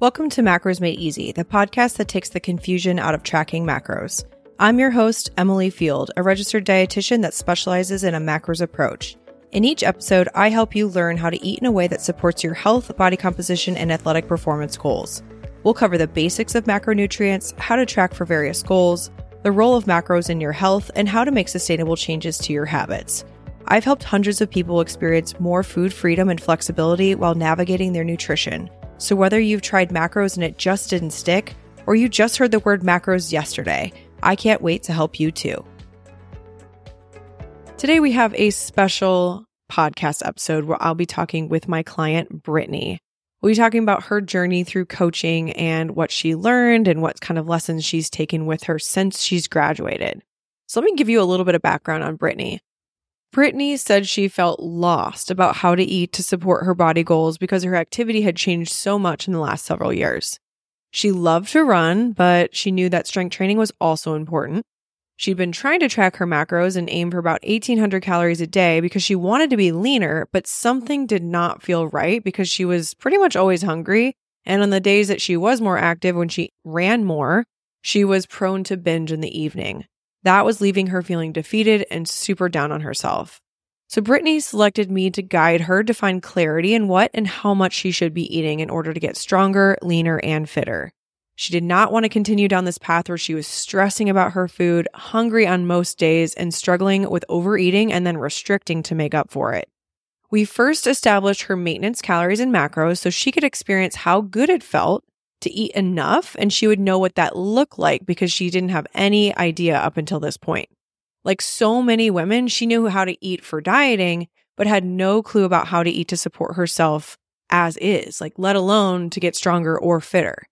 Welcome to Macros Made Easy, the podcast that takes the confusion out of tracking macros. I'm your host, Emily Field, a registered dietitian that specializes in a macros approach. In each episode, I help you learn how to eat in a way that supports your health, body composition, and athletic performance goals. We'll cover the basics of macronutrients, how to track for various goals, the role of macros in your health, and how to make sustainable changes to your habits. I've helped hundreds of people experience more food freedom and flexibility while navigating their nutrition. So, whether you've tried macros and it just didn't stick, or you just heard the word macros yesterday, I can't wait to help you too. Today, we have a special podcast episode where I'll be talking with my client, Brittany. We'll be talking about her journey through coaching and what she learned and what kind of lessons she's taken with her since she's graduated. So, let me give you a little bit of background on Brittany. Brittany said she felt lost about how to eat to support her body goals because her activity had changed so much in the last several years. She loved to run, but she knew that strength training was also important. She'd been trying to track her macros and aim for about 1800 calories a day because she wanted to be leaner, but something did not feel right because she was pretty much always hungry. And on the days that she was more active, when she ran more, she was prone to binge in the evening. That was leaving her feeling defeated and super down on herself. So Brittany selected me to guide her to find clarity in what and how much she should be eating in order to get stronger, leaner, and fitter. She did not want to continue down this path where she was stressing about her food, hungry on most days, and struggling with overeating and then restricting to make up for it. We first established her maintenance calories and macros so she could experience how good it felt to eat enough and she would know what that looked like because she didn't have any idea up until this point. Like so many women, she knew how to eat for dieting, but had no clue about how to eat to support herself as is, like let alone to get stronger or fitter.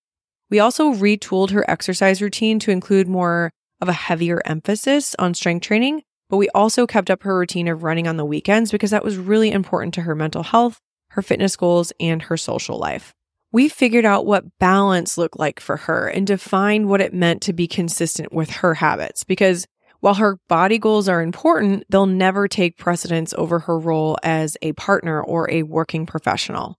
We also retooled her exercise routine to include more of a heavier emphasis on strength training, but we also kept up her routine of running on the weekends because that was really important to her mental health, her fitness goals, and her social life we figured out what balance looked like for her and defined what it meant to be consistent with her habits. Because while her body goals are important, they'll never take precedence over her role as a partner or a working professional.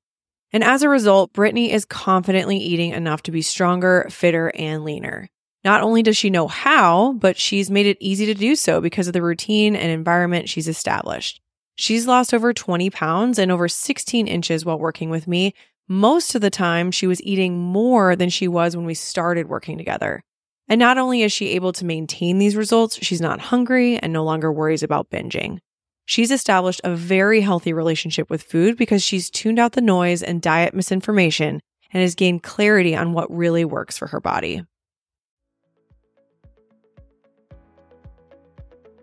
And as a result, Brittany is confidently eating enough to be stronger, fitter, and leaner. Not only does she know how, but she's made it easy to do so because of the routine and environment she's established. She's lost over 20 pounds and over 16 inches while working with me, most of the time, she was eating more than she was when we started working together. And not only is she able to maintain these results, she's not hungry and no longer worries about binging. She's established a very healthy relationship with food because she's tuned out the noise and diet misinformation and has gained clarity on what really works for her body.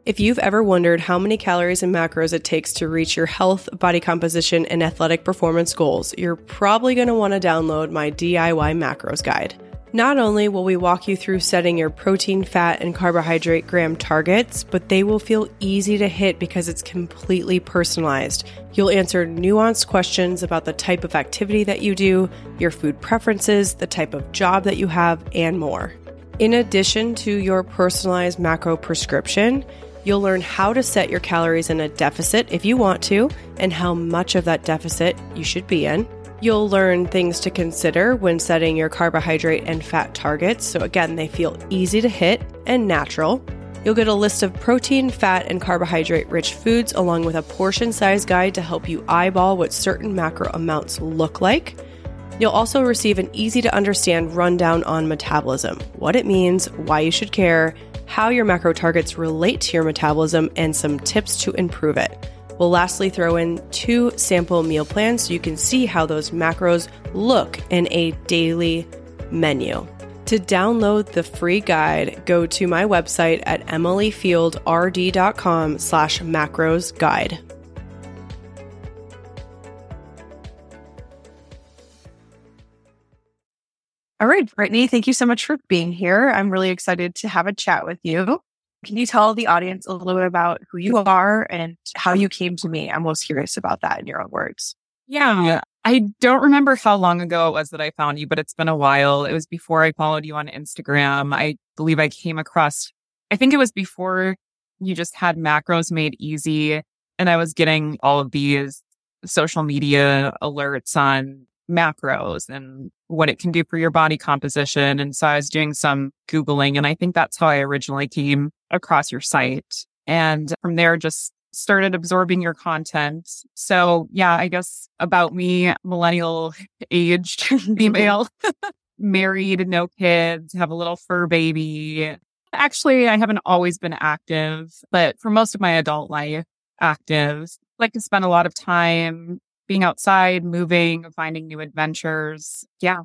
If you've ever wondered how many calories and macros it takes to reach your health, body composition, and athletic performance goals, you're probably going to want to download my DIY macros guide. Not only will we walk you through setting your protein, fat, and carbohydrate gram targets, but they will feel easy to hit because it's completely personalized. You'll answer nuanced questions about the type of activity that you do, your food preferences, the type of job that you have, and more. In addition to your personalized macro prescription, You'll learn how to set your calories in a deficit if you want to, and how much of that deficit you should be in. You'll learn things to consider when setting your carbohydrate and fat targets, so again, they feel easy to hit and natural. You'll get a list of protein, fat, and carbohydrate rich foods, along with a portion size guide to help you eyeball what certain macro amounts look like. You'll also receive an easy to understand rundown on metabolism, what it means, why you should care, how your macro targets relate to your metabolism, and some tips to improve it. We'll lastly throw in two sample meal plans so you can see how those macros look in a daily menu. To download the free guide, go to my website at emilyfieldrd.com slash macros guide. All right, Brittany, thank you so much for being here. I'm really excited to have a chat with you. Can you tell the audience a little bit about who you are and how you came to me? I'm most curious about that in your own words. Yeah, I don't remember how long ago it was that I found you, but it's been a while. It was before I followed you on Instagram. I believe I came across, I think it was before you just had macros made easy. And I was getting all of these social media alerts on macros and what it can do for your body composition. And so I was doing some Googling and I think that's how I originally came across your site. And from there, just started absorbing your content. So yeah, I guess about me, millennial aged female, married, no kids, have a little fur baby. Actually, I haven't always been active, but for most of my adult life, active. Like to spend a lot of time being outside, moving, finding new adventures. Yeah.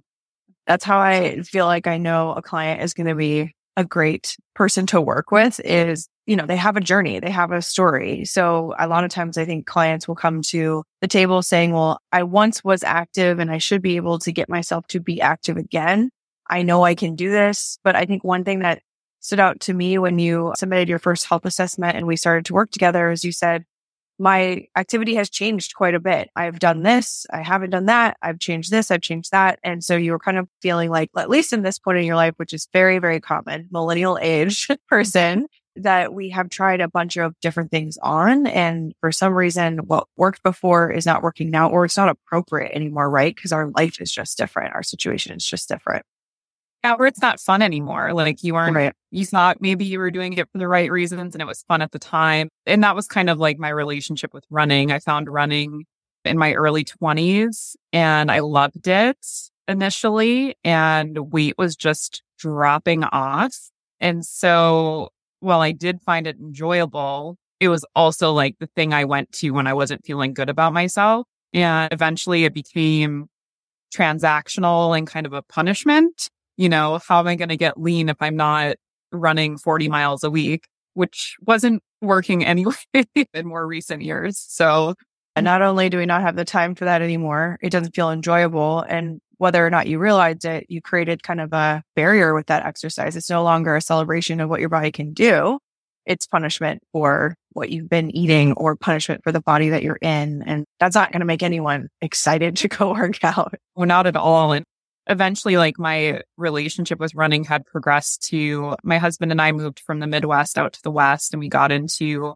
That's how I feel like I know a client is going to be a great person to work with is, you know, they have a journey, they have a story. So a lot of times I think clients will come to the table saying, well, I once was active and I should be able to get myself to be active again. I know I can do this. But I think one thing that stood out to me when you submitted your first health assessment and we started to work together is you said, my activity has changed quite a bit. I've done this. I haven't done that. I've changed this. I've changed that. And so you were kind of feeling like, at least in this point in your life, which is very, very common, millennial age person, that we have tried a bunch of different things on. And for some reason, what worked before is not working now, or it's not appropriate anymore, right? Because our life is just different. Our situation is just different. Yeah, where it's not fun anymore. Like you weren't, right. you thought maybe you were doing it for the right reasons and it was fun at the time. And that was kind of like my relationship with running. I found running in my early 20s and I loved it initially and weight was just dropping off. And so while I did find it enjoyable, it was also like the thing I went to when I wasn't feeling good about myself. And eventually it became transactional and kind of a punishment you know, how am I going to get lean if I'm not running 40 miles a week, which wasn't working anyway in more recent years. So, and not only do we not have the time for that anymore, it doesn't feel enjoyable. And whether or not you realized it, you created kind of a barrier with that exercise. It's no longer a celebration of what your body can do. It's punishment for what you've been eating or punishment for the body that you're in. And that's not going to make anyone excited to go work out. Well, not at all. And eventually like my relationship with running had progressed to my husband and I moved from the Midwest out to the West and we got into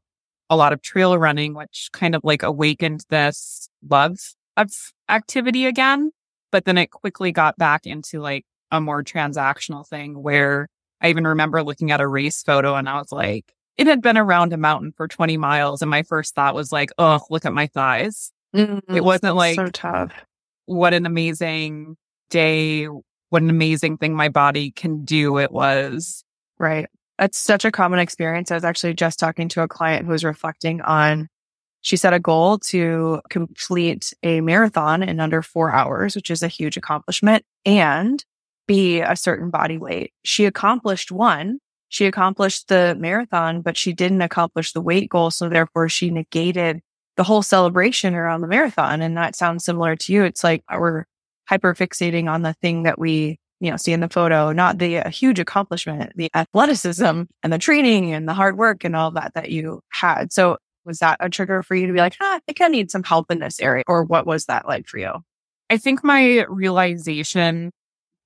a lot of trail running, which kind of like awakened this love of activity again. But then it quickly got back into like a more transactional thing where I even remember looking at a race photo and I was like, it had been around a mountain for 20 miles. And my first thought was like, oh, look at my thighs. Mm-hmm. It wasn't like, so tough. What an amazing day, what an amazing thing my body can do it was. Right. That's such a common experience. I was actually just talking to a client who was reflecting on, she set a goal to complete a marathon in under four hours, which is a huge accomplishment and be a certain body weight. She accomplished one. She accomplished the marathon, but she didn't accomplish the weight goal. So therefore she negated the whole celebration around the marathon. And that sounds similar to you. It's like we're hyper fixating on the thing that we you know, see in the photo, not the uh, huge accomplishment, the athleticism and the training and the hard work and all that that you had. So was that a trigger for you to be like, ah, I think I need some help in this area? Or what was that like for you? I think my realization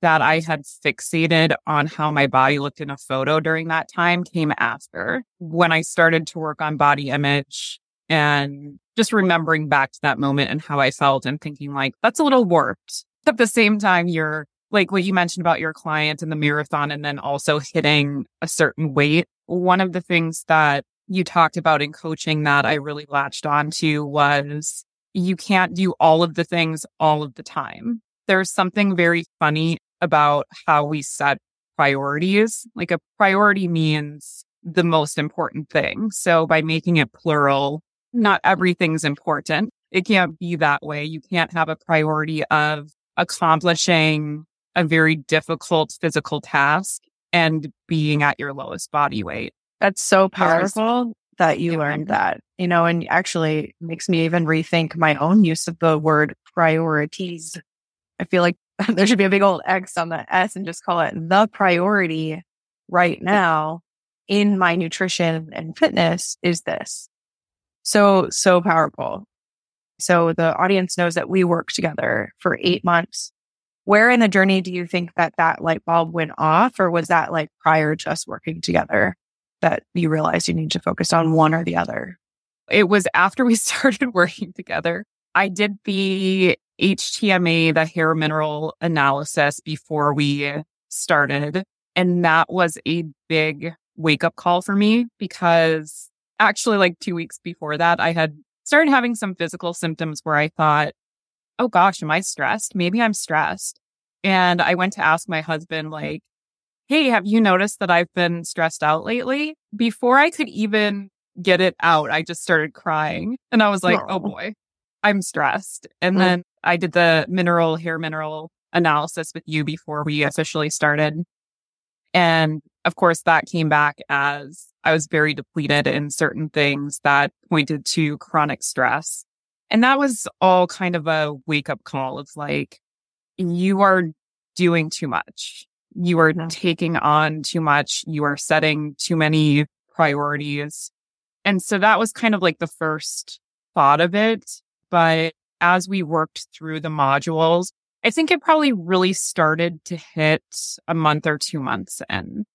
that I had fixated on how my body looked in a photo during that time came after when I started to work on body image and just remembering back to that moment and how I felt and thinking like, that's a little warped at the same time, you're like what you mentioned about your client and the marathon and then also hitting a certain weight. One of the things that you talked about in coaching that I really latched onto was you can't do all of the things all of the time. There's something very funny about how we set priorities. Like a priority means the most important thing. So by making it plural, not everything's important. It can't be that way. You can't have a priority of accomplishing a very difficult physical task and being at your lowest body weight. That's so powerful that you yeah. learned that, you know, and actually makes me even rethink my own use of the word priorities. I feel like there should be a big old X on the S and just call it the priority right now in my nutrition and fitness is this. So, so powerful. So the audience knows that we worked together for eight months. Where in the journey do you think that that light bulb went off? Or was that like prior to us working together that you realized you need to focus on one or the other? It was after we started working together. I did the HTMA, the hair mineral analysis before we started. And that was a big wake up call for me because actually, like two weeks before that, I had started having some physical symptoms where I thought, oh gosh, am I stressed? Maybe I'm stressed. And I went to ask my husband, like, hey, have you noticed that I've been stressed out lately? Before I could even get it out, I just started crying. And I was like, oh, oh boy, I'm stressed. And mm. then I did the mineral, hair mineral analysis with you before we officially started. And of course, that came back as I was very depleted in certain things that pointed to chronic stress. And that was all kind of a wake up call of like, you are doing too much. You are yeah. taking on too much. You are setting too many priorities. And so that was kind of like the first thought of it. But as we worked through the modules, I think it probably really started to hit a month or two months in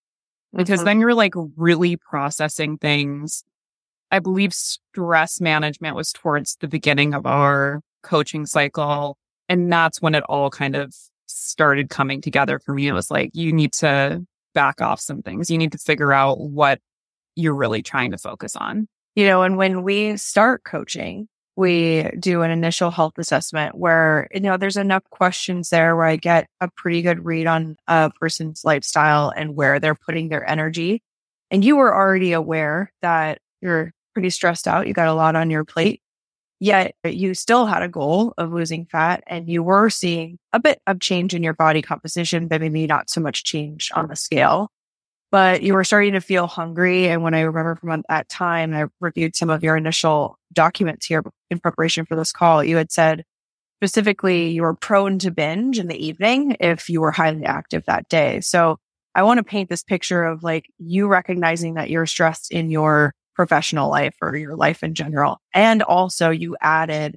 because mm-hmm. then you're like really processing things. I believe stress management was towards the beginning of our coaching cycle. And that's when it all kind of started coming together for me. It was like, you need to back off some things. You need to figure out what you're really trying to focus on. You know, and when we start coaching, we do an initial health assessment where, you know, there's enough questions there where I get a pretty good read on a person's lifestyle and where they're putting their energy. And you were already aware that you're pretty stressed out. You got a lot on your plate. Yet you still had a goal of losing fat and you were seeing a bit of change in your body composition, but maybe not so much change on the scale. But you were starting to feel hungry. And when I remember from that time, I reviewed some of your initial documents here in preparation for this call. You had said specifically you were prone to binge in the evening if you were highly active that day. So I want to paint this picture of like you recognizing that you're stressed in your professional life or your life in general. And also you added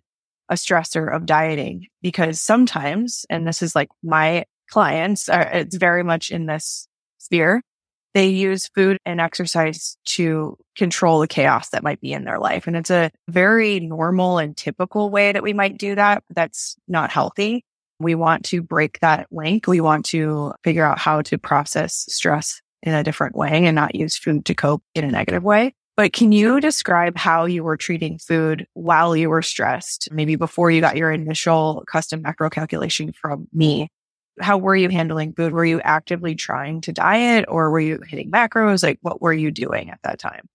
a stressor of dieting because sometimes, and this is like my clients, are, it's very much in this sphere. They use food and exercise to control the chaos that might be in their life. And it's a very normal and typical way that we might do that. that's not healthy. We want to break that link. We want to figure out how to process stress in a different way and not use food to cope in a negative way. But can you describe how you were treating food while you were stressed? Maybe before you got your initial custom macro calculation from me. How were you handling food? Were you actively trying to diet or were you hitting macros? Like what were you doing at that time?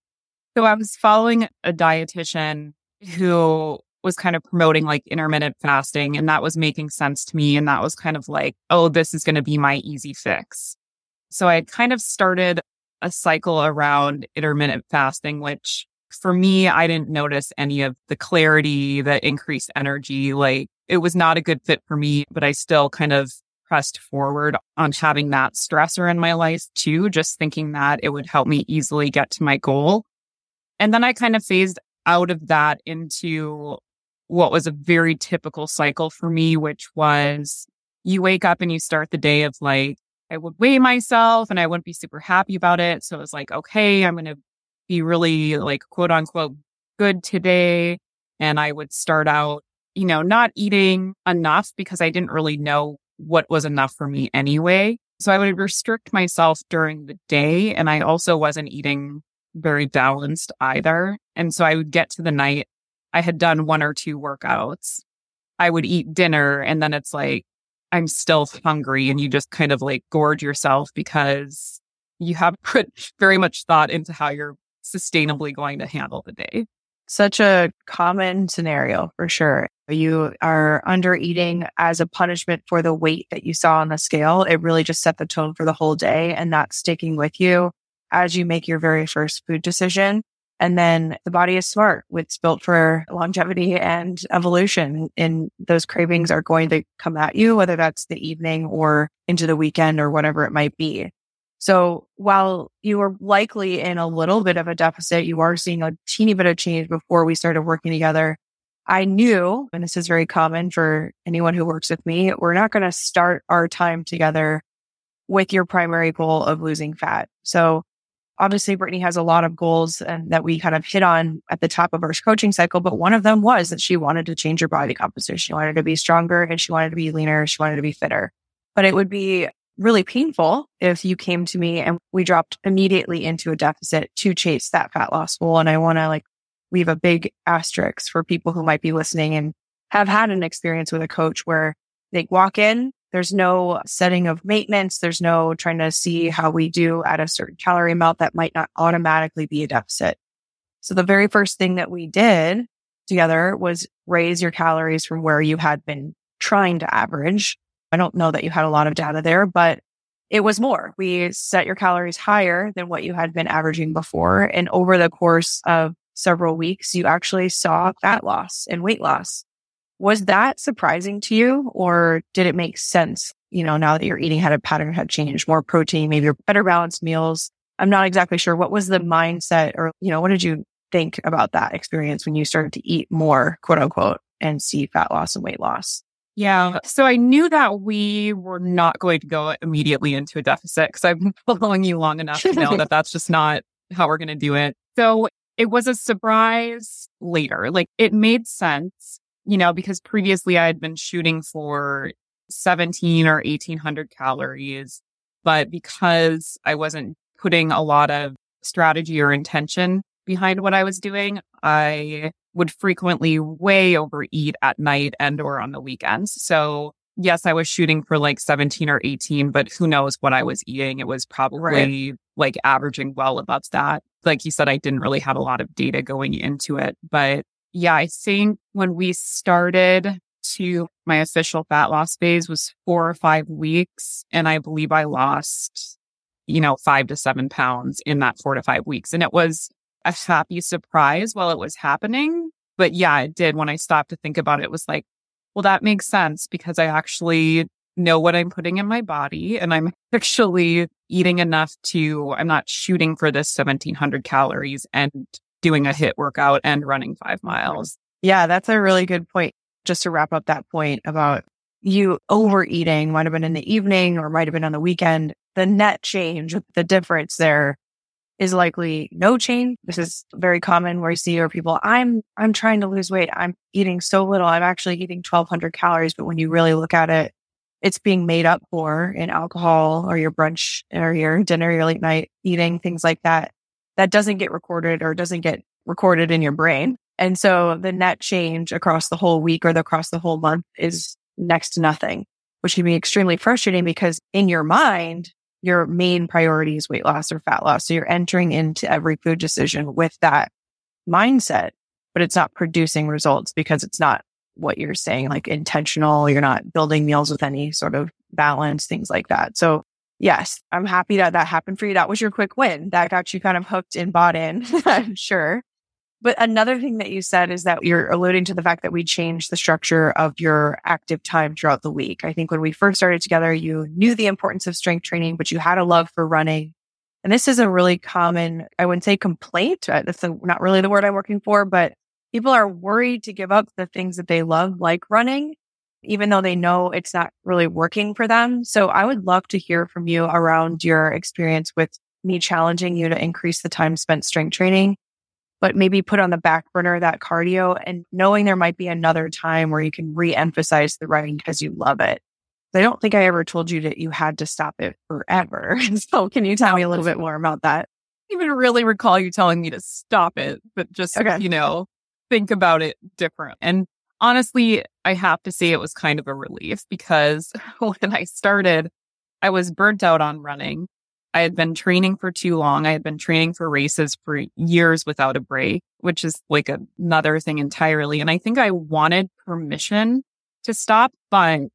So I was following a dietitian who was kind of promoting like intermittent fasting and that was making sense to me. And that was kind of like, oh, this is going to be my easy fix. So I kind of started a cycle around intermittent fasting, which for me, I didn't notice any of the clarity, the increased energy. Like it was not a good fit for me, but I still kind of pressed forward on having that stressor in my life too, just thinking that it would help me easily get to my goal. And then I kind of phased out of that into what was a very typical cycle for me, which was you wake up and you start the day of like, I would weigh myself and I wouldn't be super happy about it. So it was like, okay, I'm going to be really like quote unquote good today. And I would start out, you know, not eating enough because I didn't really know what was enough for me anyway. So I would restrict myself during the day. And I also wasn't eating very balanced either. And so I would get to the night. I had done one or two workouts. I would eat dinner and then it's like, I'm still hungry and you just kind of like gorge yourself because you have put very much thought into how you're sustainably going to handle the day. Such a common scenario for sure. You are under eating as a punishment for the weight that you saw on the scale. It really just set the tone for the whole day and that's sticking with you as you make your very first food decision. And then the body is smart. It's built for longevity and evolution. And those cravings are going to come at you, whether that's the evening or into the weekend or whatever it might be. So while you are likely in a little bit of a deficit, you are seeing a teeny bit of change before we started working together. I knew, and this is very common for anyone who works with me, we're not going to start our time together with your primary goal of losing fat. So obviously Brittany has a lot of goals and that we kind of hit on at the top of our coaching cycle. But one of them was that she wanted to change her body composition. She wanted to be stronger and she wanted to be leaner. She wanted to be fitter. But it would be really painful if you came to me and we dropped immediately into a deficit to chase that fat loss goal. And I want to like leave a big asterisk for people who might be listening and have had an experience with a coach where they walk in, there's no setting of maintenance. There's no trying to see how we do at a certain calorie amount that might not automatically be a deficit. So the very first thing that we did together was raise your calories from where you had been trying to average. I don't know that you had a lot of data there, but it was more. We set your calories higher than what you had been averaging before. And over the course of several weeks, you actually saw fat loss and weight loss. Was that surprising to you or did it make sense? You know, now that your eating had a pattern had changed, more protein, maybe better balanced meals. I'm not exactly sure. What was the mindset or, you know, what did you think about that experience when you started to eat more, quote unquote, and see fat loss and weight loss? Yeah. So I knew that we were not going to go immediately into a deficit because I've been following you long enough to know that that's just not how we're going to do it. So it was a surprise later. Like it made sense you know, because previously I had been shooting for 17 or 1800 calories, but because I wasn't putting a lot of strategy or intention behind what I was doing, I would frequently way overeat at night and or on the weekends. So yes, I was shooting for like 17 or 18, but who knows what I was eating. It was probably right. like averaging well above that. Like you said, I didn't really have a lot of data going into it, but yeah, I think when we started to my official fat loss phase was four or five weeks. And I believe I lost, you know, five to seven pounds in that four to five weeks. And it was a happy surprise while it was happening. But yeah, it did. When I stopped to think about it, it was like, well, that makes sense because I actually know what I'm putting in my body and I'm actually eating enough to, I'm not shooting for this 1700 calories and doing a hit workout and running five miles. Yeah, that's a really good point. Just to wrap up that point about you overeating might have been in the evening or might have been on the weekend. The net change, the difference there is likely no change. This is very common where you see or people, I'm, I'm trying to lose weight. I'm eating so little. I'm actually eating 1200 calories. But when you really look at it, it's being made up for in alcohol or your brunch or your dinner, your late night eating, things like that that doesn't get recorded or doesn't get recorded in your brain. And so the net change across the whole week or the, across the whole month is next to nothing, which can be extremely frustrating because in your mind, your main priority is weight loss or fat loss. So you're entering into every food decision with that mindset, but it's not producing results because it's not what you're saying, like intentional. You're not building meals with any sort of balance, things like that. So yes, I'm happy that that happened for you. That was your quick win. That got you kind of hooked and bought in, I'm sure. But another thing that you said is that you're alluding to the fact that we changed the structure of your active time throughout the week. I think when we first started together, you knew the importance of strength training, but you had a love for running. And this is a really common, I wouldn't say complaint. Uh, that's a, not really the word I'm working for, but people are worried to give up the things that they love, like running even though they know it's not really working for them. So I would love to hear from you around your experience with me challenging you to increase the time spent strength training, but maybe put on the back burner that cardio and knowing there might be another time where you can re-emphasize the running because you love it. I don't think I ever told you that you had to stop it forever. so can you tell me a little bit more about that? I even really recall you telling me to stop it, but just, okay. you know, think about it different. And honestly, I have to say it was kind of a relief because when I started, I was burnt out on running. I had been training for too long. I had been training for races for years without a break, which is like another thing entirely. And I think I wanted permission to stop, but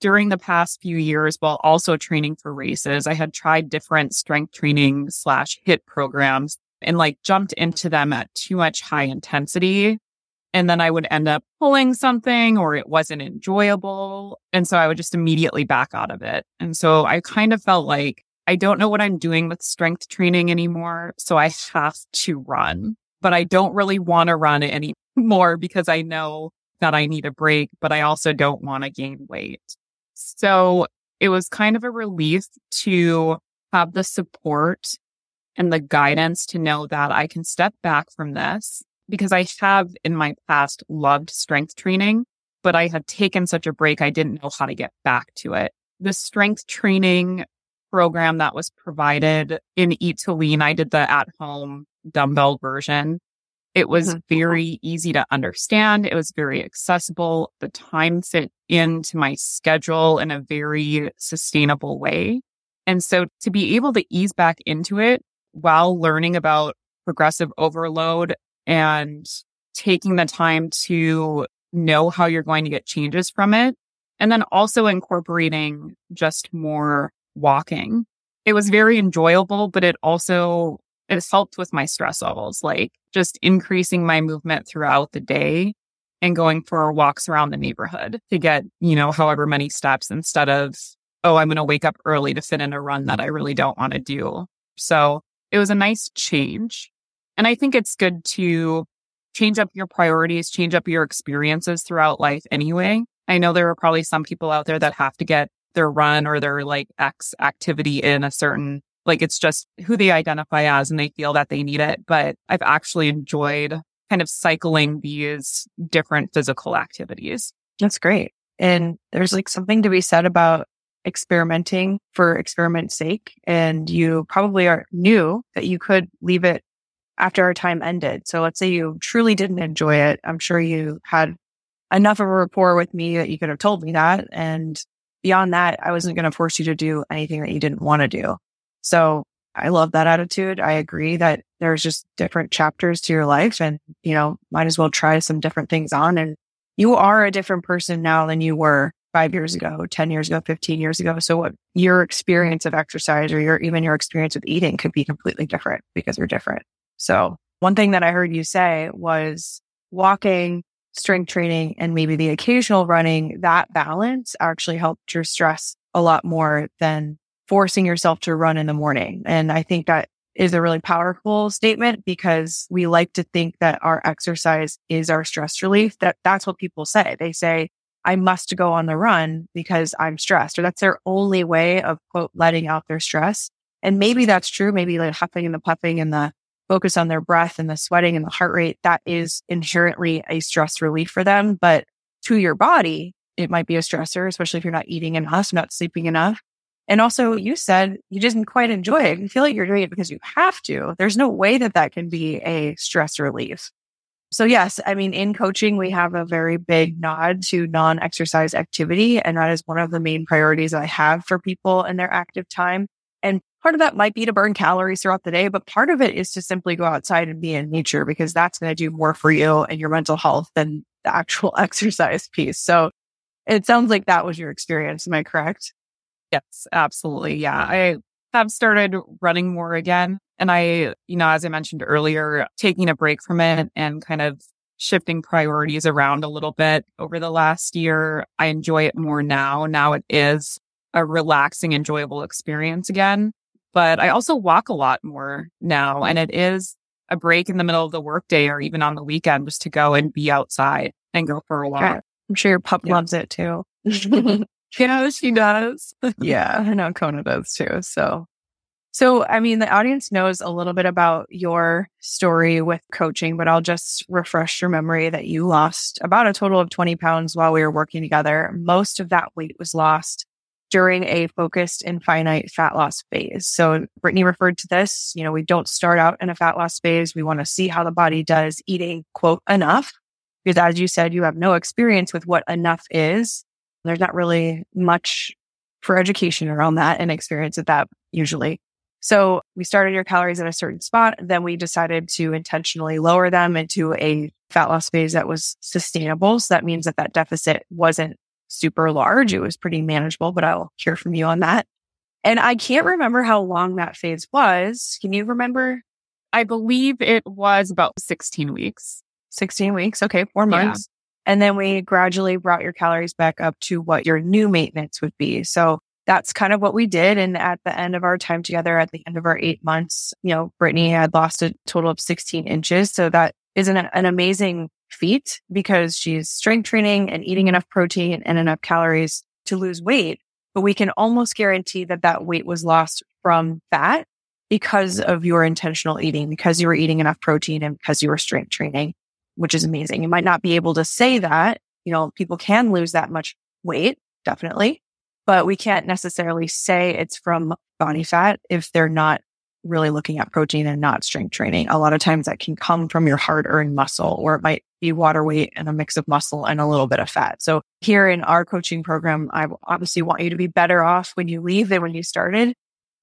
during the past few years, while also training for races, I had tried different strength training slash hit programs and like jumped into them at too much high intensity and then I would end up pulling something or it wasn't enjoyable. And so I would just immediately back out of it. And so I kind of felt like I don't know what I'm doing with strength training anymore. So I have to run, but I don't really want to run anymore because I know that I need a break, but I also don't want to gain weight. So it was kind of a relief to have the support and the guidance to know that I can step back from this because I have in my past loved strength training, but I had taken such a break. I didn't know how to get back to it. The strength training program that was provided in Eat to Lean, I did the at home dumbbell version. It was mm-hmm. very easy to understand. It was very accessible. The time fit into my schedule in a very sustainable way. And so to be able to ease back into it while learning about progressive overload and taking the time to know how you're going to get changes from it. And then also incorporating just more walking. It was very enjoyable, but it also, it helped with my stress levels, like just increasing my movement throughout the day and going for walks around the neighborhood to get, you know, however many steps instead of, oh, I'm going to wake up early to fit in a run that I really don't want to do. So it was a nice change. And I think it's good to change up your priorities, change up your experiences throughout life anyway. I know there are probably some people out there that have to get their run or their like X activity in a certain, like it's just who they identify as and they feel that they need it. But I've actually enjoyed kind of cycling these different physical activities. That's great. And there's like something to be said about experimenting for experiment's sake. And you probably are knew that you could leave it after our time ended. So let's say you truly didn't enjoy it. I'm sure you had enough of a rapport with me that you could have told me that. And beyond that, I wasn't going to force you to do anything that you didn't want to do. So I love that attitude. I agree that there's just different chapters to your life and, you know, might as well try some different things on. And you are a different person now than you were five years ago, 10 years ago, 15 years ago. So what your experience of exercise or your, even your experience with eating could be completely different because you're different. So one thing that I heard you say was walking strength training and maybe the occasional running, that balance actually helped your stress a lot more than forcing yourself to run in the morning. And I think that is a really powerful statement because we like to think that our exercise is our stress relief. That that's what people say. They say, I must go on the run because I'm stressed or that's their only way of quote, letting out their stress. And maybe that's true. Maybe like huffing and the puffing and the focus on their breath and the sweating and the heart rate, that mm-hmm. is inherently a stress relief for them. But to your body, it might be a stressor, especially if you're not eating enough, not sleeping enough. And also, you said you didn't quite enjoy it. You feel like you're doing it because you have to. There's no way that that can be a stress relief. So yes, I mean, in coaching, we have a very big nod to non-exercise activity. And that is one of the main priorities I have for people in their active time. And Part of that might be to burn calories throughout the day, but part of it is to simply go outside and be in nature because that's going to do more for you and your mental health than the actual exercise piece. So it sounds like that was your experience. Am I correct? Yes, absolutely. Yeah. I have started running more again. And I, you know, as I mentioned earlier, taking a break from it and kind of shifting priorities around a little bit over the last year. I enjoy it more now. Now it is a relaxing, enjoyable experience again but I also walk a lot more now. And it is a break in the middle of the workday or even on the weekend just to go and be outside and go for a walk. I'm sure your pup yeah. loves it too. yeah, she does. yeah, I know Kona does too. So, so I mean, the audience knows a little bit about your story with coaching, but I'll just refresh your memory that you lost about a total of 20 pounds while we were working together. Most of that weight was lost during a focused and finite fat loss phase. So Brittany referred to this, you know, we don't start out in a fat loss phase. We want to see how the body does eating quote enough. Because as you said, you have no experience with what enough is. There's not really much for education around that and experience of that usually. So we started your calories at a certain spot. Then we decided to intentionally lower them into a fat loss phase that was sustainable. So that means that that deficit wasn't super large. It was pretty manageable, but I'll hear from you on that. And I can't remember how long that phase was. Can you remember? I believe it was about 16 weeks. 16 weeks. Okay. Four months. Yeah. And then we gradually brought your calories back up to what your new maintenance would be. So that's kind of what we did. And at the end of our time together, at the end of our eight months, you know, Brittany had lost a total of 16 inches. So that is an, an amazing feat because she's strength training and eating enough protein and enough calories to lose weight. But we can almost guarantee that that weight was lost from fat because of your intentional eating, because you were eating enough protein and because you were strength training, which is amazing. You might not be able to say that, you know, people can lose that much weight, definitely, but we can't necessarily say it's from body fat if they're not really looking at protein and not strength training. A lot of times that can come from your hard earned muscle, or it might be water weight and a mix of muscle and a little bit of fat. So here in our coaching program, I obviously want you to be better off when you leave than when you started.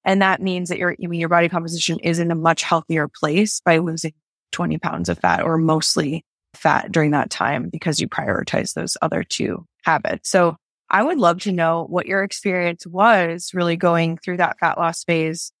And that means that your, I mean, your body composition is in a much healthier place by losing 20 pounds of fat or mostly fat during that time because you prioritize those other two habits. So I would love to know what your experience was really going through that fat loss phase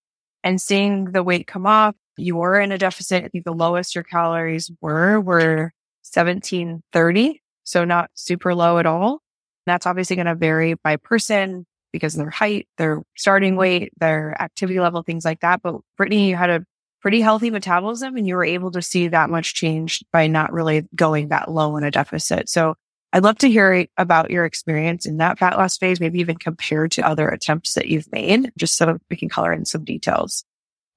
and seeing the weight come off. You were in a deficit. I think the lowest your calories were were 1730. So not super low at all. That's obviously going to vary by person because of their height, their starting weight, their activity level, things like that. But Brittany, you had a pretty healthy metabolism and you were able to see that much change by not really going that low in a deficit. So I'd love to hear about your experience in that fat loss phase, maybe even compared to other attempts that you've made, just so we can color in some details.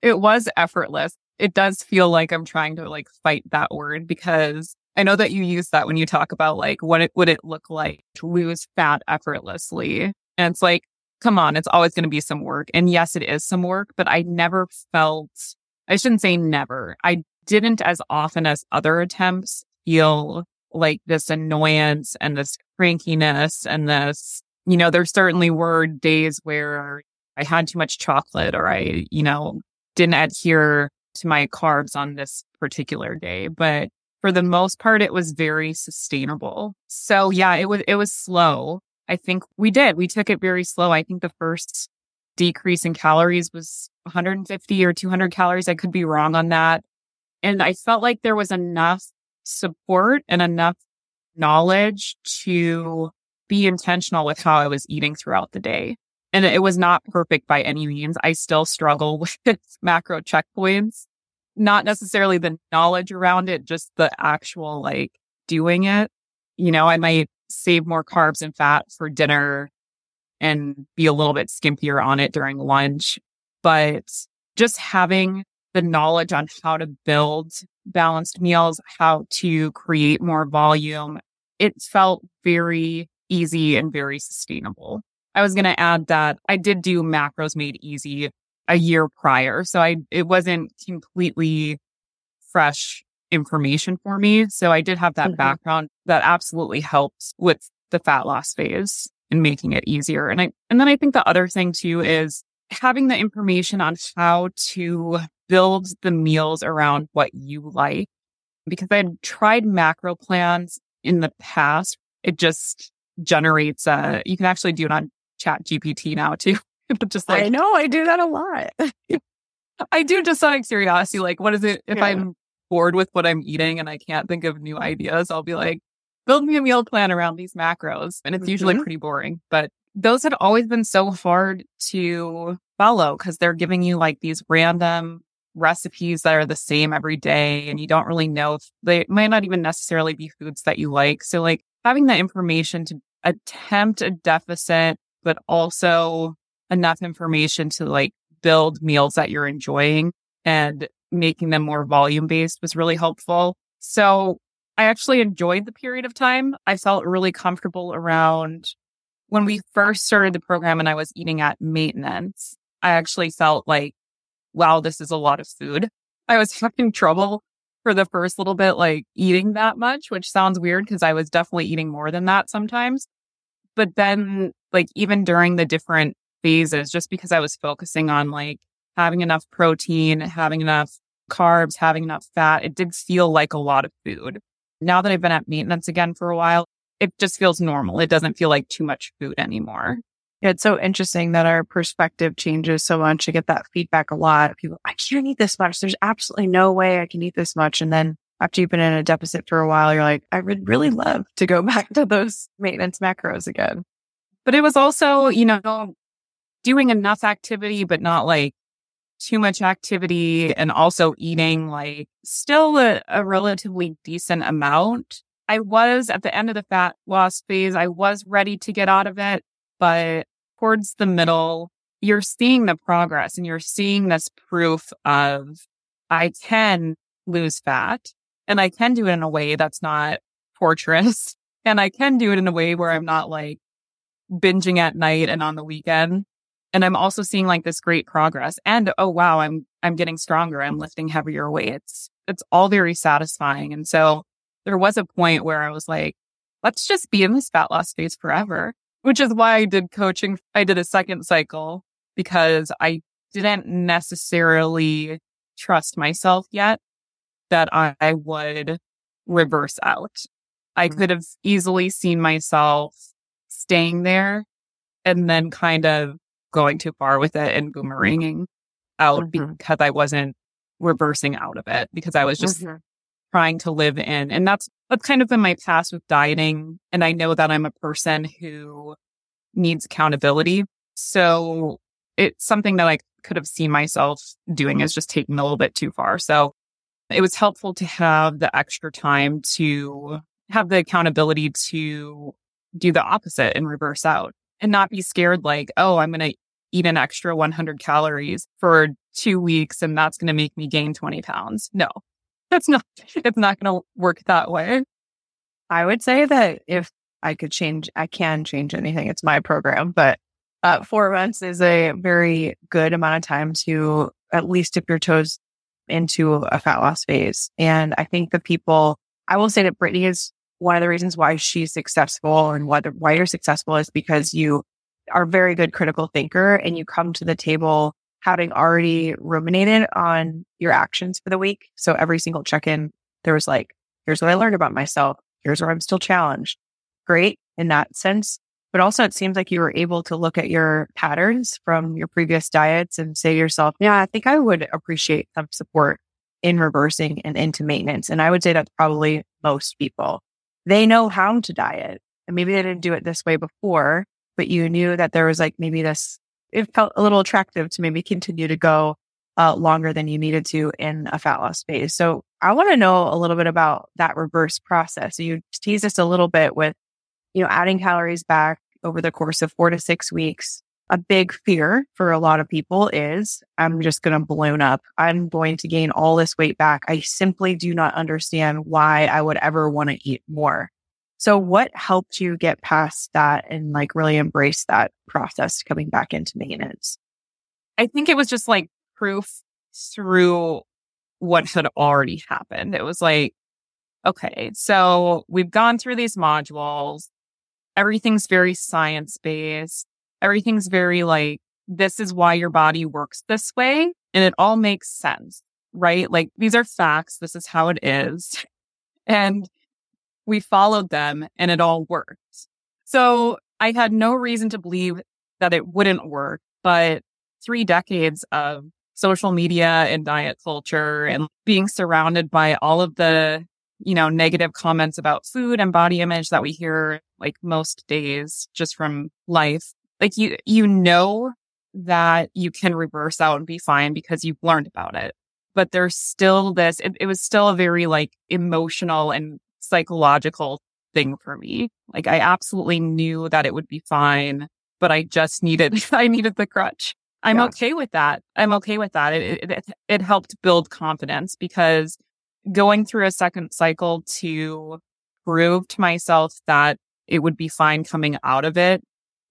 It was effortless. It does feel like I'm trying to like fight that word because I know that you use that when you talk about like what it would it look like to lose fat effortlessly. And it's like, come on, it's always going to be some work. And yes, it is some work, but I never felt, I shouldn't say never. I didn't as often as other attempts feel like this annoyance and this crankiness and this, you know, there certainly were days where I had too much chocolate or I, you know, didn't adhere to my carbs on this particular day. But for the most part, it was very sustainable. So yeah, it was, it was slow. I think we did. We took it very slow. I think the first decrease in calories was 150 or 200 calories. I could be wrong on that. And I felt like there was enough support and enough knowledge to be intentional with how I was eating throughout the day. And it was not perfect by any means. I still struggle with macro checkpoints, not necessarily the knowledge around it, just the actual like doing it. You know, I might save more carbs and fat for dinner and be a little bit skimpier on it during lunch. But just having the knowledge on how to build balanced meals, how to create more volume. It felt very easy and very sustainable. I was going to add that I did do macros made easy a year prior. So I, it wasn't completely fresh information for me. So I did have that mm-hmm. background that absolutely helps with the fat loss phase and making it easier. And I, and then I think the other thing too is having the information on how to build the meals around what you like. Because I had tried macro plans in the past. It just generates, uh, you can actually do it on ChatGPT now too. just like, I know I do that a lot. I do just out of curiosity. Like, what is it if yeah. I'm bored with what I'm eating and I can't think of new ideas? I'll be like, build me a meal plan around these macros. And it's mm-hmm. usually pretty boring, but those had always been so hard to follow because they're giving you like these random recipes that are the same every day and you don't really know if they might not even necessarily be foods that you like. So like having that information to attempt a deficit, but also enough information to like build meals that you're enjoying and making them more volume based was really helpful. So I actually enjoyed the period of time. I felt really comfortable around when we first started the program and I was eating at maintenance. I actually felt like wow, this is a lot of food. I was having trouble for the first little bit, like eating that much, which sounds weird because I was definitely eating more than that sometimes. But then, like, even during the different phases, just because I was focusing on like having enough protein, having enough carbs, having enough fat, it did feel like a lot of food. Now that I've been at maintenance again for a while, it just feels normal. It doesn't feel like too much food anymore. Yeah, it's so interesting that our perspective changes so much. I get that feedback a lot. People, I can't eat this much. There's absolutely no way I can eat this much. And then after you've been in a deficit for a while, you're like, I would really love to go back to those maintenance macros again. But it was also, you know, doing enough activity, but not like too much activity and also eating like still a, a relatively decent amount. I was at the end of the fat loss phase. I was ready to get out of it, but towards the middle, you're seeing the progress and you're seeing this proof of I can lose fat and I can do it in a way that's not torturous and I can do it in a way where I'm not like binging at night and on the weekend. And I'm also seeing like this great progress and oh wow, I'm I'm getting stronger. I'm lifting heavier weights. It's all very satisfying. And so there was a point where I was like, let's just be in this fat loss phase forever, which is why I did coaching. I did a second cycle because I didn't necessarily trust myself yet that I would reverse out. I mm-hmm. could have easily seen myself staying there and then kind of going too far with it and boomeranging out mm-hmm. because I wasn't reversing out of it because I was just mm-hmm. Trying to live in. And that's, that's kind of been my past with dieting. And I know that I'm a person who needs accountability. So it's something that I could have seen myself doing is just taking a little bit too far. So it was helpful to have the extra time to have the accountability to do the opposite and reverse out and not be scared like, oh, I'm going to eat an extra 100 calories for two weeks and that's going to make me gain 20 pounds. No, that's not, it's not going to work that way. I would say that if I could change, I can change anything. It's my program, but uh, four months is a very good amount of time to at least dip your toes into a fat loss phase. And I think the people, I will say that Brittany is one of the reasons why she's successful and why, the, why you're successful is because you are very good critical thinker and you come to the table having already ruminated on your actions for the week. So every single check in, there was like, here's what I learned about myself. Here's where I'm still challenged. Great in that sense. But also it seems like you were able to look at your patterns from your previous diets and say to yourself, yeah, I think I would appreciate some support in reversing and into maintenance. And I would say that's probably most people. They know how to diet and maybe they didn't do it this way before, but you knew that there was like maybe this, it felt a little attractive to maybe continue to go uh, longer than you needed to in a fat loss phase. So I want to know a little bit about that reverse process. So you teased us a little bit with, you know, adding calories back over the course of four to six weeks. A big fear for a lot of people is I'm just going to balloon up. I'm going to gain all this weight back. I simply do not understand why I would ever want to eat more. So what helped you get past that and like really embrace that process coming back into maintenance? I think it was just like proof through what had already happened. It was like, okay, so we've gone through these modules. Everything's very science based. Everything's very like, this is why your body works this way. And it all makes sense, right? Like these are facts. This is how it is. And we followed them and it all worked. So I had no reason to believe that it wouldn't work, but three decades of social media and diet culture and being surrounded by all of the, you know, negative comments about food and body image that we hear like most days just from life. Like you, you know that you can reverse out and be fine because you've learned about it. But there's still this, it, it was still a very like emotional and psychological thing for me. Like I absolutely knew that it would be fine, but I just needed, I needed the crutch. I'm yeah. okay with that. I'm okay with that. It, it, it helped build confidence because going through a second cycle to prove to myself that it would be fine coming out of it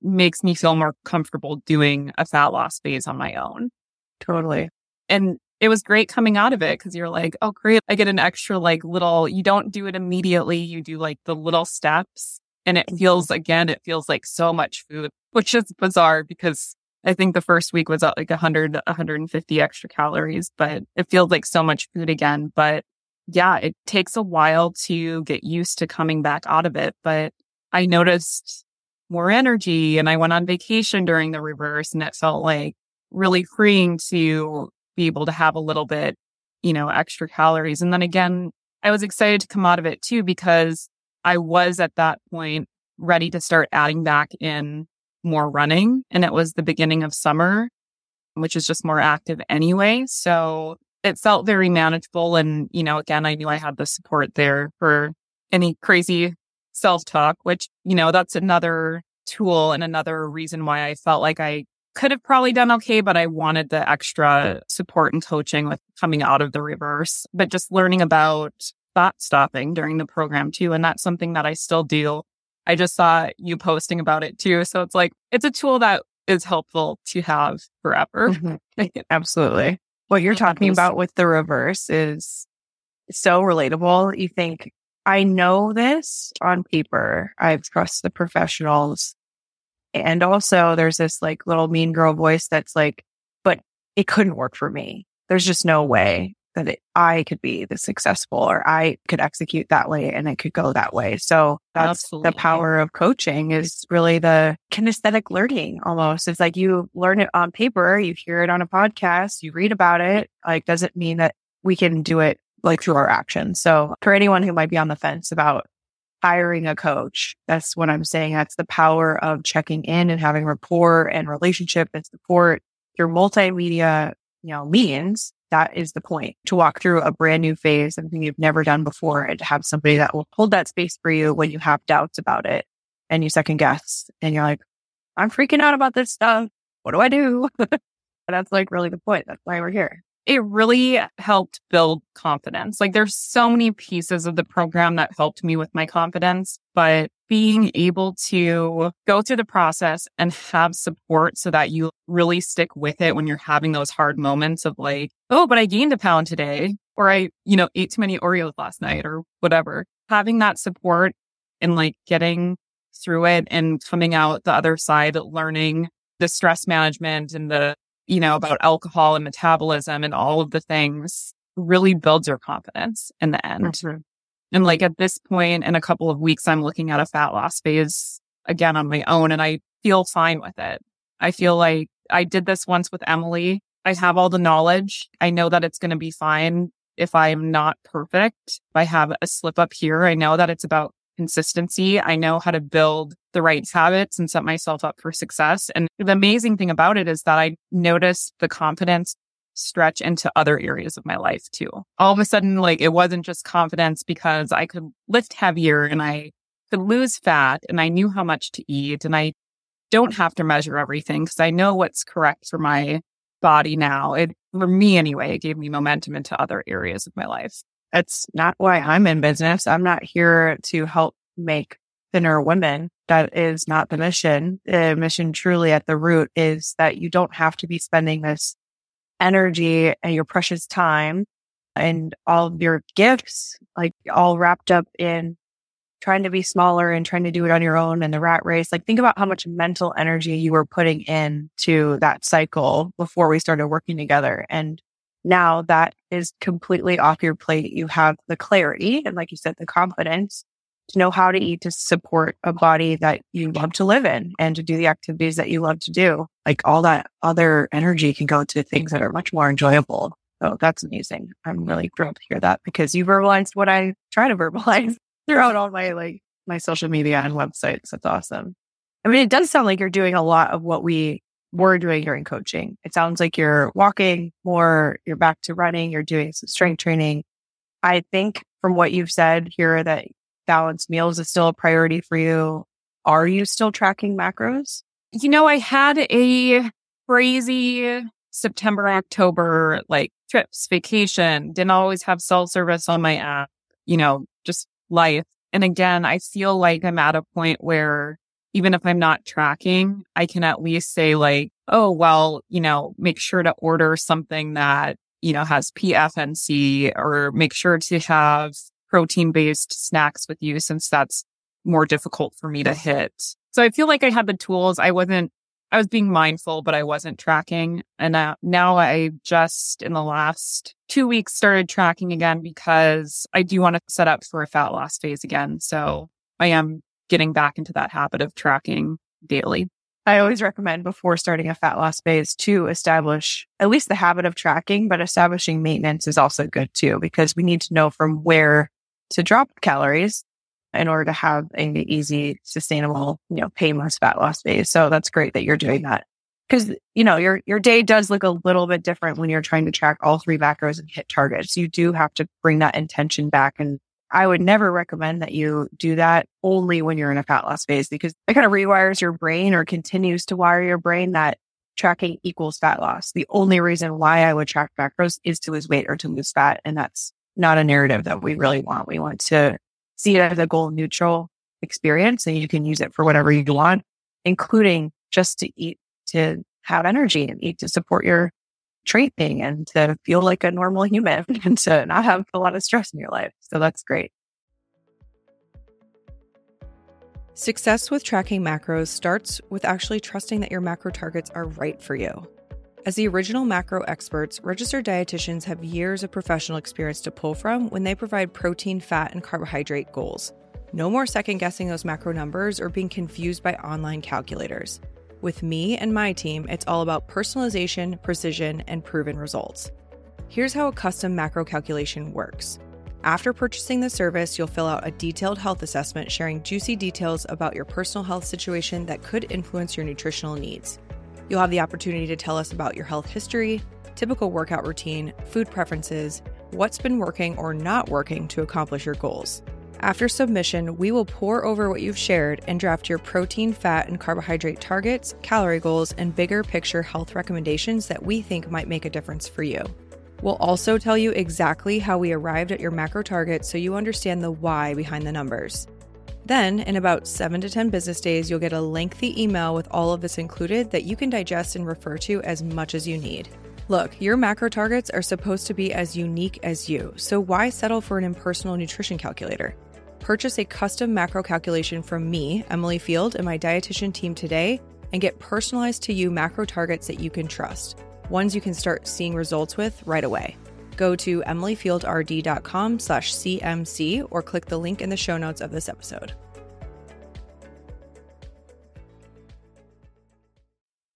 makes me feel more comfortable doing a fat loss phase on my own. Totally. And it was great coming out of it because you're like, oh, great. I get an extra like little, you don't do it immediately. You do like the little steps and it feels, again, it feels like so much food, which is bizarre because I think the first week was at like 100, 150 extra calories, but it feels like so much food again. But yeah, it takes a while to get used to coming back out of it. But I noticed more energy and I went on vacation during the reverse and it felt like really freeing to be able to have a little bit, you know, extra calories. And then again, I was excited to come out of it too, because I was at that point ready to start adding back in more running. And it was the beginning of summer, which is just more active anyway. So it felt very manageable. And, you know, again, I knew I had the support there for any crazy self talk, which, you know, that's another tool and another reason why I felt like I could have probably done okay, but I wanted the extra support and coaching with coming out of the reverse, but just learning about thought stopping during the program too. And that's something that I still do. I just saw you posting about it too. So it's like, it's a tool that is helpful to have forever. Mm-hmm. Absolutely. What you're talking about with the reverse is so relatable. You think, I know this on paper. I've trust the professionals. And also there's this like little mean girl voice that's like, but it couldn't work for me. There's just no way that it, I could be the successful or I could execute that way and it could go that way. So that's Absolutely. the power of coaching is really the kinesthetic learning almost. It's like you learn it on paper, you hear it on a podcast, you read about it. Like, doesn't mean that we can do it like through our actions. So for anyone who might be on the fence about hiring a coach, that's what I'm saying. That's the power of checking in and having rapport and relationship and support through multimedia, you know, means that is the point to walk through a brand new phase, something you've never done before and to have somebody that will hold that space for you when you have doubts about it and you second guess and you're like, I'm freaking out about this stuff. What do I do? that's like really the point. That's why we're here it really helped build confidence. Like there's so many pieces of the program that helped me with my confidence, but being able to go through the process and have support so that you really stick with it when you're having those hard moments of like, oh, but I gained a pound today, or I, you know, ate too many Oreos last night or whatever. Having that support and like getting through it and coming out the other side, learning the stress management and the you know, about alcohol and metabolism and all of the things really builds your confidence in the end. Mm-hmm. And like at this point in a couple of weeks, I'm looking at a fat loss phase again on my own and I feel fine with it. I feel like I did this once with Emily. I have all the knowledge. I know that it's going to be fine if I'm not perfect. If I have a slip up here, I know that it's about consistency. I know how to build the right habits and set myself up for success. And the amazing thing about it is that I noticed the confidence stretch into other areas of my life too. All of a sudden, like it wasn't just confidence because I could lift heavier and I could lose fat and I knew how much to eat and I don't have to measure everything because I know what's correct for my body now. It, for me anyway, it gave me momentum into other areas of my life. That's not why I'm in business. I'm not here to help make thinner women. That is not the mission. The mission truly at the root is that you don't have to be spending this energy and your precious time and all of your gifts, like all wrapped up in trying to be smaller and trying to do it on your own and the rat race. Like think about how much mental energy you were putting in to that cycle before we started working together. And now that is completely off your plate. You have the clarity and like you said, the confidence to know how to eat to support a body that you love to live in and to do the activities that you love to do. Like all that other energy can go to things that are much more enjoyable. So that's amazing. I'm really thrilled to hear that because you verbalized what I try to verbalize throughout all my like my social media and websites. That's awesome. I mean, it does sound like you're doing a lot of what we were doing during coaching. It sounds like you're walking more, you're back to running, you're doing some strength training. I think from what you've said here that balanced meals is still a priority for you. Are you still tracking macros? You know, I had a crazy September, October, like trips, vacation, didn't always have cell service on my app, you know, just life. And again, I feel like I'm at a point where even if I'm not tracking, I can at least say like, oh, well, you know, make sure to order something that, you know, has PFNC or make sure to have protein based snacks with you since that's more difficult for me to hit. So I feel like I had the tools. I wasn't, I was being mindful, but I wasn't tracking. And uh, now I just in the last two weeks started tracking again because I do want to set up for a fat loss phase again. So I am getting back into that habit of tracking daily. I always recommend before starting a fat loss phase to establish at least the habit of tracking, but establishing maintenance is also good too, because we need to know from where to drop calories in order to have an easy, sustainable, you know, painless fat loss phase. So that's great that you're doing that. Cause, you know, your, your day does look a little bit different when you're trying to track all three macros and hit targets. You do have to bring that intention back. And I would never recommend that you do that only when you're in a fat loss phase because it kind of rewires your brain or continues to wire your brain that tracking equals fat loss. The only reason why I would track macros is to lose weight or to lose fat. And that's not a narrative that we really want. We want to see it as a goal neutral experience and you can use it for whatever you want, including just to eat to have energy and eat to support your training and to feel like a normal human and to not have a lot of stress in your life. So that's great. Success with tracking macros starts with actually trusting that your macro targets are right for you. As the original macro experts, registered dietitians have years of professional experience to pull from when they provide protein, fat, and carbohydrate goals. No more second guessing those macro numbers or being confused by online calculators. With me and my team, it's all about personalization, precision, and proven results. Here's how a custom macro calculation works. After purchasing the service, you'll fill out a detailed health assessment sharing juicy details about your personal health situation that could influence your nutritional needs. You'll have the opportunity to tell us about your health history, typical workout routine, food preferences, what's been working or not working to accomplish your goals. After submission, we will pore over what you've shared and draft your protein, fat, and carbohydrate targets, calorie goals, and bigger picture health recommendations that we think might make a difference for you. We'll also tell you exactly how we arrived at your macro target so you understand the why behind the numbers. Then, in about 7 to 10 business days, you'll get a lengthy email with all of this included that you can digest and refer to as much as you need. Look, your macro targets are supposed to be as unique as you, so why settle for an impersonal nutrition calculator? Purchase a custom macro calculation from me, Emily Field, and my dietitian team today and get personalized to you macro targets that you can trust, ones you can start seeing results with right away. Go to emilyfieldrd.com slash CMC or click the link in the show notes of this episode.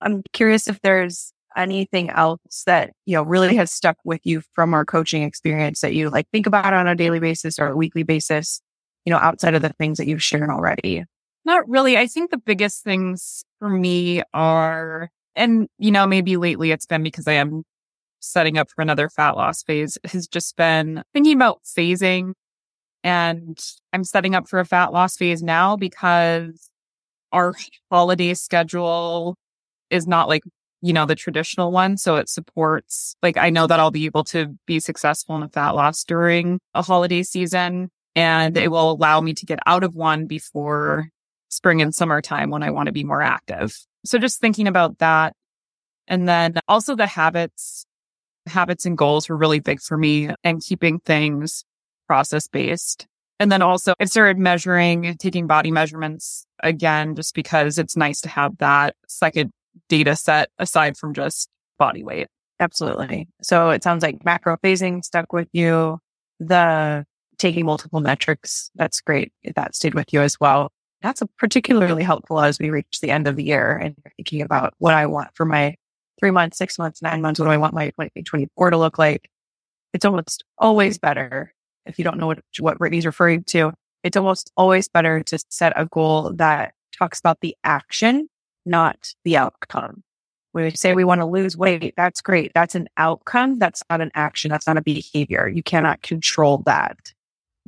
I'm curious if there's anything else that, you know, really has stuck with you from our coaching experience that you like think about on a daily basis or a weekly basis you know, outside of the things that you've shared already? Not really. I think the biggest things for me are, and, you know, maybe lately it's been because I am setting up for another fat loss phase, has just been thinking about phasing. And I'm setting up for a fat loss phase now because our holiday schedule is not like, you know, the traditional one. So it supports, like, I know that I'll be able to be successful in a fat loss during a holiday season and it will allow me to get out of one before spring and summertime when I want to be more active. So just thinking about that. And then also the habits, habits and goals were really big for me and keeping things process based. And then also I've started measuring, taking body measurements again, just because it's nice to have that second data set aside from just body weight. Absolutely. So it sounds like macro phasing stuck with you. The taking multiple metrics. That's great. That stayed with you as well. That's particularly helpful as we reach the end of the year and thinking about what I want for my three months, six months, nine months. What do I want my 2024 to look like? It's almost always better. If you don't know what, what Brittany's referring to, it's almost always better to set a goal that talks about the action, not the outcome. When we say we want to lose weight, that's great. That's an outcome. That's not an action. That's not a behavior. You cannot control that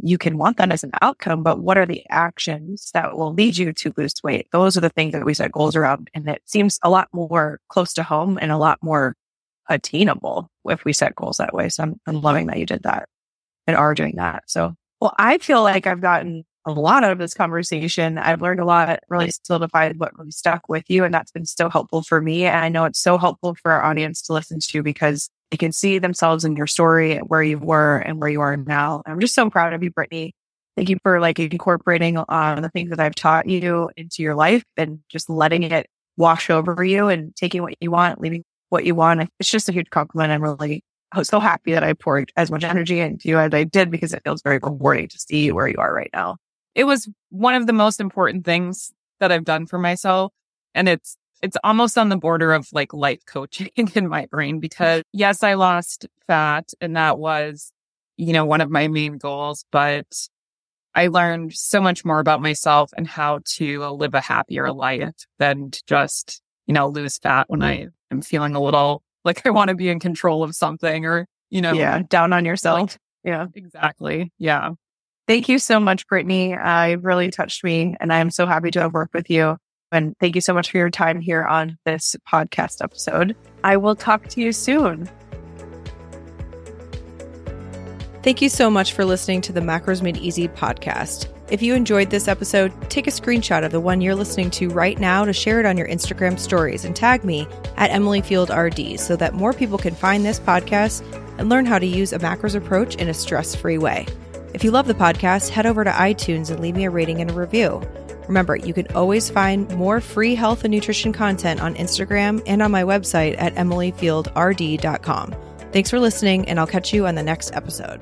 you can want that as an outcome, but what are the actions that will lead you to lose weight? Those are the things that we set goals around. And it seems a lot more close to home and a lot more attainable if we set goals that way. So I'm, I'm loving that you did that and are doing that. So, well, I feel like I've gotten a lot out of this conversation. I've learned a lot, really solidified what really stuck with you. And that's been so helpful for me. And I know it's so helpful for our audience to listen to because they can see themselves in your story, where you were and where you are now. I'm just so proud of you, Brittany. Thank you for like incorporating uh, the things that I've taught you into your life and just letting it wash over you and taking what you want, leaving what you want. It's just a huge compliment. I'm really so happy that I poured as much energy into you as I did because it feels very rewarding to see where you are right now. It was one of the most important things that I've done for myself. And it's it's almost on the border of like life coaching in my brain because yes, I lost fat and that was, you know, one of my main goals, but I learned so much more about myself and how to live a happier life than to just, you know, lose fat when I am feeling a little like I want to be in control of something or, you know, yeah, down on yourself. Like, yeah, exactly. Yeah. Thank you so much, Brittany. Uh, really touched me and I am so happy to have worked with you. And thank you so much for your time here on this podcast episode. I will talk to you soon. Thank you so much for listening to the Macros Made Easy podcast. If you enjoyed this episode, take a screenshot of the one you're listening to right now to share it on your Instagram stories and tag me at Emily Field RD so that more people can find this podcast and learn how to use a macros approach in a stress free way. If you love the podcast, head over to iTunes and leave me a rating and a review. Remember, you can always find more free health and nutrition content on Instagram and on my website at emilyfieldrd.com. Thanks for listening, and I'll catch you on the next episode.